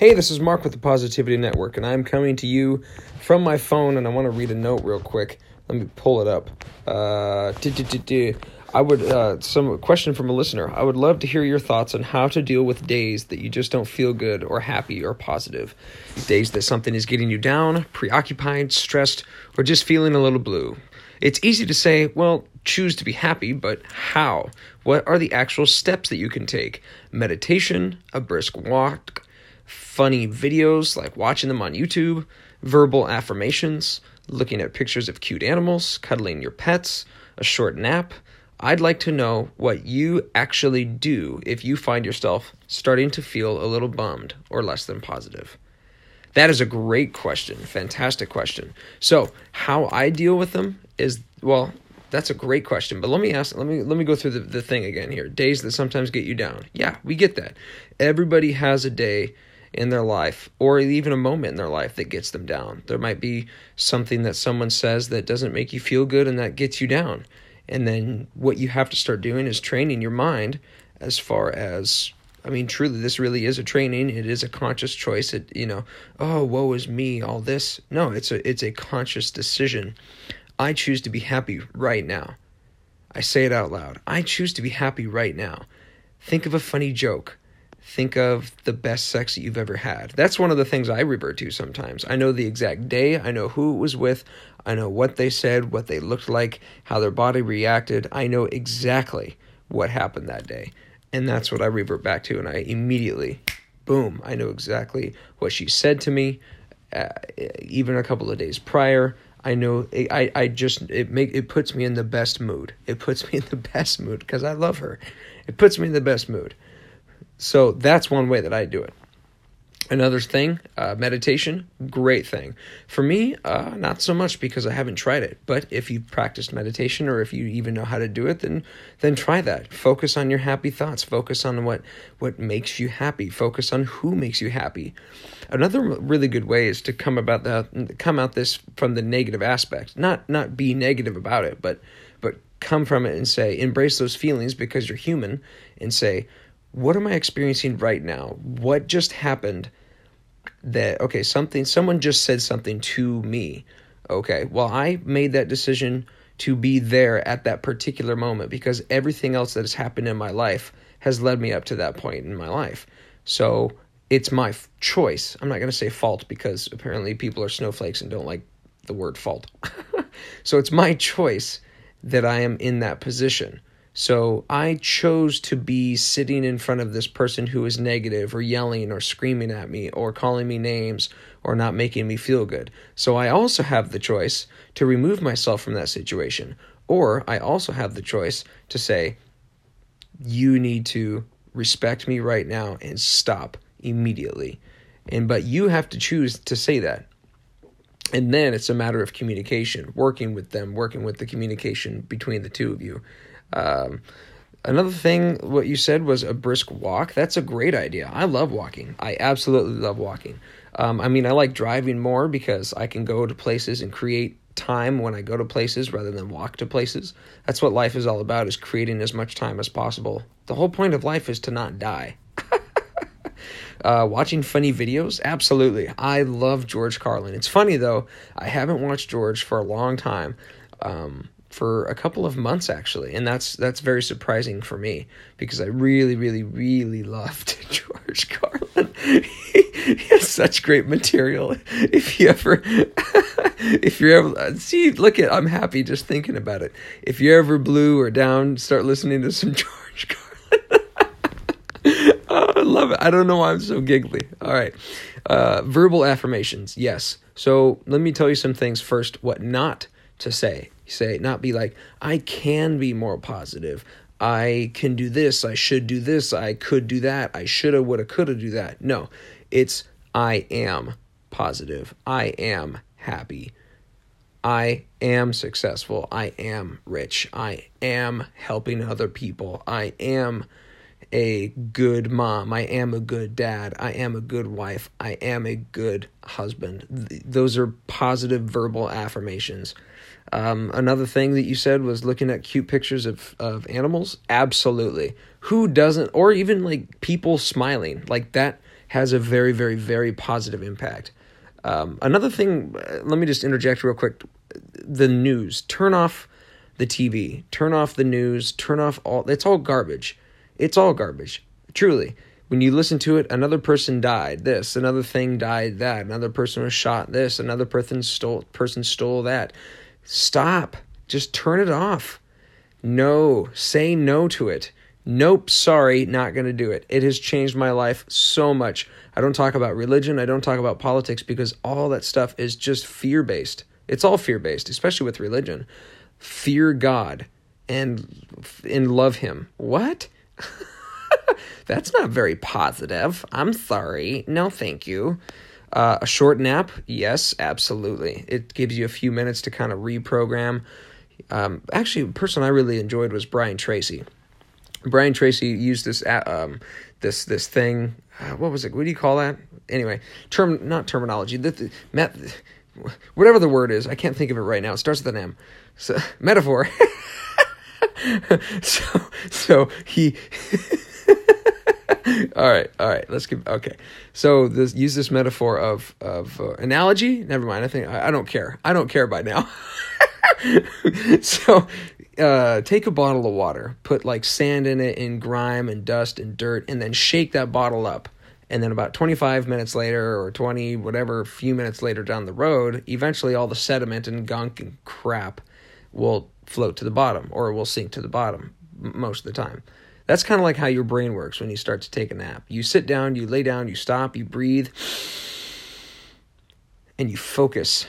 Hey, this is Mark with the Positivity Network, and I'm coming to you from my phone, and I want to read a note real quick. Let me pull it up. Uh, I would uh, some question from a listener. I would love to hear your thoughts on how to deal with days that you just don't feel good or happy or positive. Days that something is getting you down, preoccupied, stressed, or just feeling a little blue. It's easy to say, well, choose to be happy, but how? What are the actual steps that you can take? Meditation, a brisk walk, funny videos like watching them on YouTube, verbal affirmations, looking at pictures of cute animals, cuddling your pets, a short nap. I'd like to know what you actually do if you find yourself starting to feel a little bummed or less than positive. That is a great question. Fantastic question. So, how I deal with them is well, that's a great question. But let me ask let me let me go through the, the thing again here. Days that sometimes get you down. Yeah, we get that. Everybody has a day in their life or even a moment in their life that gets them down. There might be something that someone says that doesn't make you feel good and that gets you down. And then what you have to start doing is training your mind as far as I mean, truly, this really is a training. It is a conscious choice. It, you know, oh, woe is me, all this. No, it's a it's a conscious decision. I choose to be happy right now. I say it out loud. I choose to be happy right now. Think of a funny joke think of the best sex that you've ever had. That's one of the things I revert to sometimes. I know the exact day, I know who it was with, I know what they said, what they looked like, how their body reacted. I know exactly what happened that day. And that's what I revert back to. And I immediately, boom, I know exactly what she said to me, uh, even a couple of days prior. I know I, I just it make it puts me in the best mood. It puts me in the best mood because I love her. It puts me in the best mood. So that's one way that I do it. Another thing, uh, meditation, great thing. For me, uh, not so much because I haven't tried it. But if you've practiced meditation or if you even know how to do it, then then try that. Focus on your happy thoughts. Focus on what what makes you happy. Focus on who makes you happy. Another really good way is to come about the come out this from the negative aspect. Not not be negative about it, but but come from it and say embrace those feelings because you're human and say what am I experiencing right now? What just happened that, okay, something, someone just said something to me. Okay, well, I made that decision to be there at that particular moment because everything else that has happened in my life has led me up to that point in my life. So it's my f- choice. I'm not going to say fault because apparently people are snowflakes and don't like the word fault. so it's my choice that I am in that position. So I chose to be sitting in front of this person who is negative or yelling or screaming at me or calling me names or not making me feel good. So I also have the choice to remove myself from that situation. Or I also have the choice to say, you need to respect me right now and stop immediately. And but you have to choose to say that. And then it's a matter of communication, working with them, working with the communication between the two of you. Um, another thing, what you said was a brisk walk. That's a great idea. I love walking. I absolutely love walking. Um, I mean, I like driving more because I can go to places and create time when I go to places rather than walk to places. That's what life is all about: is creating as much time as possible. The whole point of life is to not die. Uh, watching funny videos, absolutely. I love George Carlin. It's funny though, I haven't watched George for a long time. Um, for a couple of months actually, and that's that's very surprising for me because I really, really, really loved George Carlin. he, has such great material. If you ever, if you're ever see, look at, I'm happy just thinking about it. If you're ever blue or down, start listening to some George Carlin. oh, I love it. I don't know why I'm so giggly. All right, uh, verbal affirmations. Yes. So let me tell you some things first. What not to say say, not be like, I can be more positive. I can do this. I should do this. I could do that. I shoulda, woulda, coulda do that. No, it's I am positive. I am happy. I am successful. I am rich. I am helping other people. I am a good mom. I am a good dad. I am a good wife. I am a good husband. those are positive verbal affirmations. Um, another thing that you said was looking at cute pictures of, of animals. Absolutely. Who doesn't? Or even like people smiling. Like that has a very, very, very positive impact. Um, another thing, uh, let me just interject real quick the news. Turn off the TV, turn off the news, turn off all, it's all garbage. It's all garbage, truly. When you listen to it, another person died this, another thing died that, another person was shot this, another person stole, person stole that. Stop. Just turn it off. No, say no to it. Nope, sorry, not going to do it. It has changed my life so much. I don't talk about religion, I don't talk about politics because all that stuff is just fear based. It's all fear based, especially with religion. Fear God and and love him. What? That's not very positive. I'm sorry. No, thank you. Uh, a short nap? Yes, absolutely. It gives you a few minutes to kind of reprogram. Um, actually, a person I really enjoyed was Brian Tracy. Brian Tracy used this um, this this thing. Uh, what was it? What do you call that? Anyway, term not terminology. The, the met, whatever the word is, I can't think of it right now. It starts with an M. So metaphor. so so he. all right, all right. Let's get okay. So this use this metaphor of of uh, analogy. Never mind. I think I, I don't care. I don't care by now. so uh, take a bottle of water, put like sand in it, and grime and dust and dirt, and then shake that bottle up. And then about 25 minutes later, or 20, whatever, few minutes later down the road, eventually all the sediment and gunk and crap will float to the bottom, or will sink to the bottom most of the time. That's kind of like how your brain works when you start to take a nap. You sit down, you lay down, you stop, you breathe, and you focus,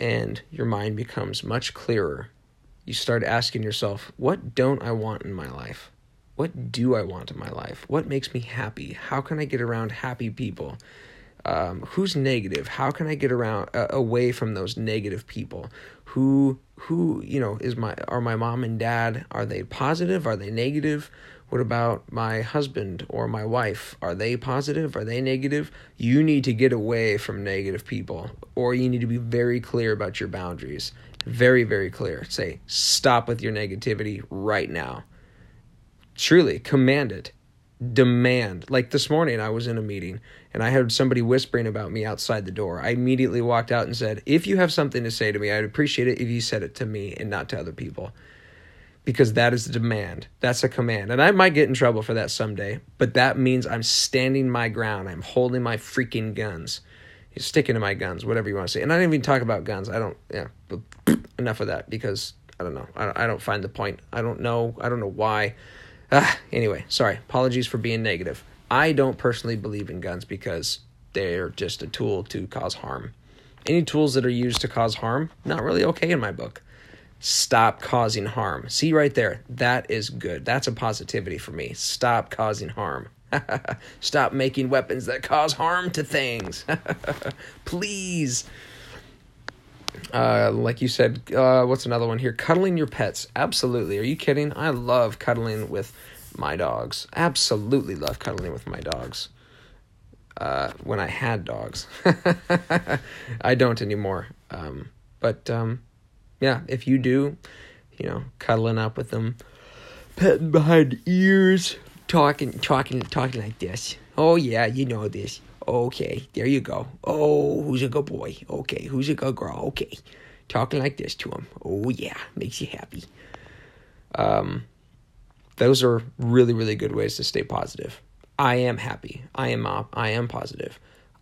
and your mind becomes much clearer you start asking yourself, what don't I want in my life? What do I want in my life? What makes me happy? How can I get around happy people? Um, who's negative? How can I get around uh, away from those negative people? Who who you know is my are my mom and dad? Are they positive? Are they negative? What about my husband or my wife? Are they positive? Are they negative? You need to get away from negative people, or you need to be very clear about your boundaries very, very clear. Say, stop with your negativity right now. Truly, command it. Demand. Like this morning, I was in a meeting and I heard somebody whispering about me outside the door. I immediately walked out and said, If you have something to say to me, I'd appreciate it if you said it to me and not to other people. Because that is a demand. That's a command. And I might get in trouble for that someday, but that means I'm standing my ground. I'm holding my freaking guns You're sticking to my guns, whatever you want to say. And I didn't even talk about guns. I don't, yeah, enough of that because I don't know. I don't find the point. I don't know. I don't know why. Ah, anyway, sorry. Apologies for being negative. I don't personally believe in guns because they're just a tool to cause harm. Any tools that are used to cause harm, not really okay in my book. Stop causing harm. See right there. That is good. That's a positivity for me. Stop causing harm. Stop making weapons that cause harm to things. Please. Uh, like you said, uh, what's another one here? Cuddling your pets. Absolutely. Are you kidding? I love cuddling with my dogs. Absolutely love cuddling with my dogs. Uh, when I had dogs, I don't anymore. Um, but um, yeah, if you do, you know, cuddling up with them, petting behind ears, talking, talking, talking like this. Oh yeah, you know this. Okay, there you go. Oh, who's a good boy? Okay, who's a good girl? Okay, talking like this to him. Oh yeah, makes you happy. Um, those are really, really good ways to stay positive. I am happy. I am op- I am positive.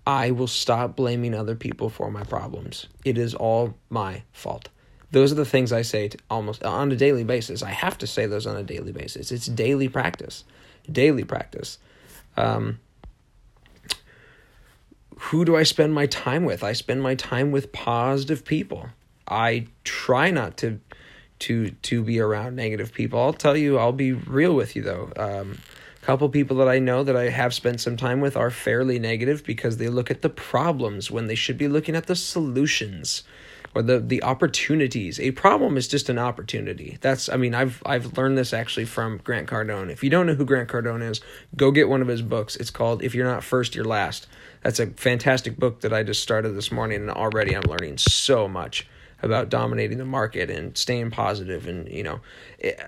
I will stop blaming other people for my problems. It is all my fault. Those are the things I say almost on a daily basis. I have to say those on a daily basis. It's daily practice daily practice. Um, who do I spend my time with? I spend my time with positive people. I try not to to to be around negative people. I'll tell you, I'll be real with you though. Um, a couple people that I know that I have spent some time with are fairly negative because they look at the problems when they should be looking at the solutions or the the opportunities. A problem is just an opportunity. That's I mean I've I've learned this actually from Grant Cardone. If you don't know who Grant Cardone is, go get one of his books. It's called If You're Not First, You're Last. That's a fantastic book that I just started this morning and already I'm learning so much about dominating the market and staying positive and you know eh, it,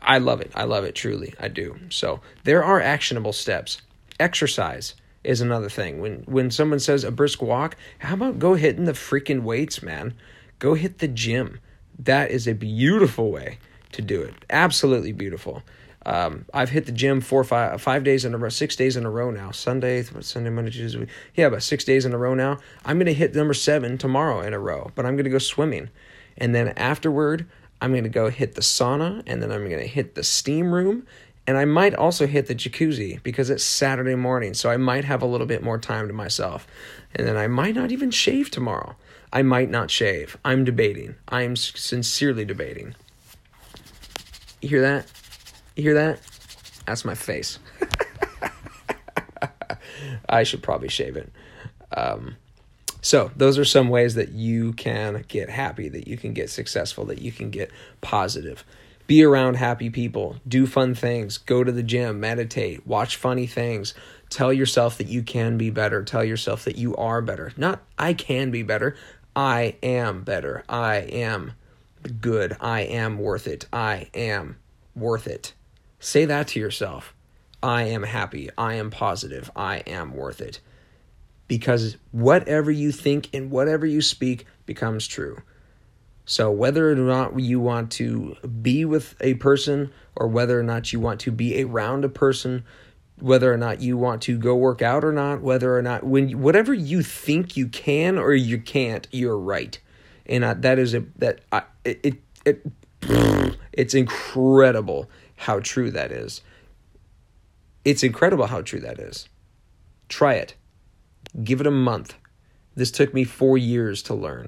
I love it. I love it truly. I do. So there are actionable steps. Exercise is another thing. When when someone says a brisk walk, how about go hitting the freaking weights, man? Go hit the gym. That is a beautiful way to do it. Absolutely beautiful. Um, I've hit the gym four, five, five days in a row, six days in a row now. Sunday, Sunday, Monday, Tuesday. Yeah, about six days in a row now. I'm gonna hit number seven tomorrow in a row, but I'm gonna go swimming, and then afterward, I'm gonna go hit the sauna, and then I'm gonna hit the steam room, and I might also hit the jacuzzi because it's Saturday morning, so I might have a little bit more time to myself, and then I might not even shave tomorrow. I might not shave. I'm debating. I am sincerely debating. You hear that? You hear that? That's my face. I should probably shave it. Um, so, those are some ways that you can get happy, that you can get successful, that you can get positive. Be around happy people, do fun things, go to the gym, meditate, watch funny things. Tell yourself that you can be better. Tell yourself that you are better. Not, I can be better. I am better. I am good. I am worth it. I am worth it. Say that to yourself. I am happy. I am positive. I am worth it. Because whatever you think and whatever you speak becomes true. So, whether or not you want to be with a person, or whether or not you want to be around a person, whether or not you want to go work out or not, whether or not when whatever you think you can or you can't, you're right, and I, that is a that I, it, it it it's incredible how true that is. It's incredible how true that is. Try it. Give it a month. This took me four years to learn.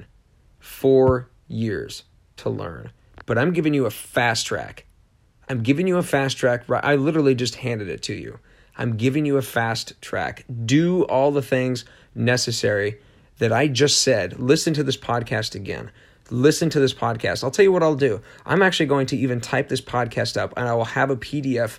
Four years to learn. But I'm giving you a fast track. I'm giving you a fast track. I literally just handed it to you. I'm giving you a fast track. Do all the things necessary that I just said. Listen to this podcast again listen to this podcast. I'll tell you what I'll do. I'm actually going to even type this podcast up and I will have a PDF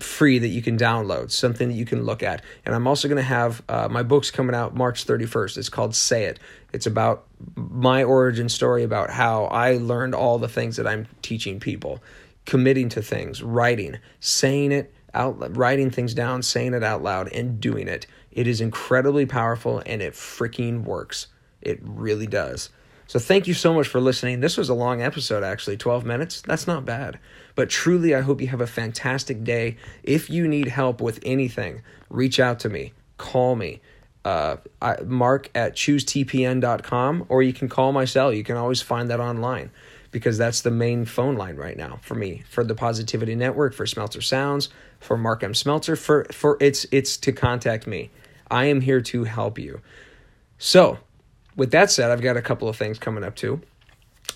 free that you can download, something that you can look at. And I'm also going to have uh, my book's coming out March 31st. It's called Say It. It's about my origin story, about how I learned all the things that I'm teaching people, committing to things, writing, saying it out, writing things down, saying it out loud, and doing it. It is incredibly powerful and it freaking works. It really does. So thank you so much for listening. This was a long episode, actually, 12 minutes. That's not bad. But truly, I hope you have a fantastic day. If you need help with anything, reach out to me, call me. Uh, I, mark at choosetpn.com, or you can call my cell. You can always find that online because that's the main phone line right now for me, for the Positivity Network, for Smelter Sounds, for Mark M. Smelter. For, for it's, it's to contact me. I am here to help you. So, with that said, I've got a couple of things coming up too.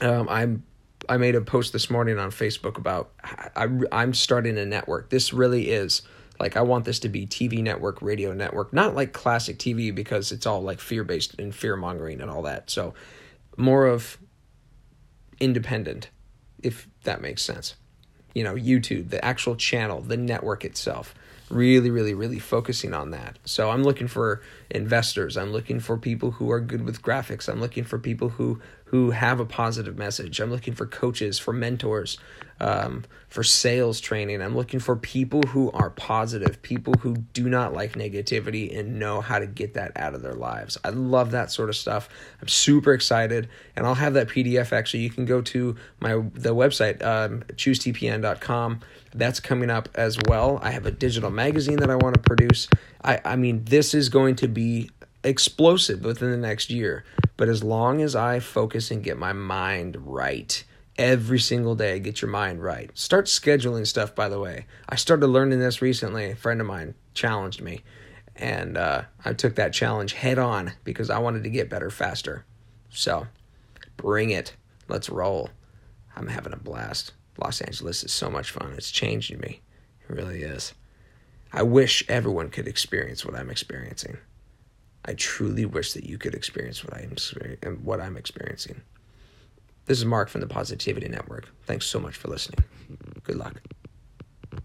Um, I'm I made a post this morning on Facebook about I, I'm starting a network. This really is like I want this to be TV network, radio network, not like classic TV because it's all like fear based and fear mongering and all that. So more of independent, if that makes sense. You know, YouTube, the actual channel, the network itself really really really focusing on that. So i'm looking for investors. I'm looking for people who are good with graphics. I'm looking for people who who have a positive message. I'm looking for coaches for mentors um, for sales training i'm looking for people who are positive people who do not like negativity and know how to get that out of their lives i love that sort of stuff i'm super excited and i'll have that pdf actually you can go to my the website um, choosetpn.com that's coming up as well. I have a digital magazine that I want to produce. I, I mean, this is going to be explosive within the next year. But as long as I focus and get my mind right every single day, get your mind right. Start scheduling stuff, by the way. I started learning this recently. A friend of mine challenged me, and uh, I took that challenge head on because I wanted to get better faster. So bring it. Let's roll. I'm having a blast. Los Angeles is so much fun. It's changing me. It really is. I wish everyone could experience what I'm experiencing. I truly wish that you could experience what I'm what I'm experiencing. This is Mark from the Positivity Network. Thanks so much for listening. Good luck.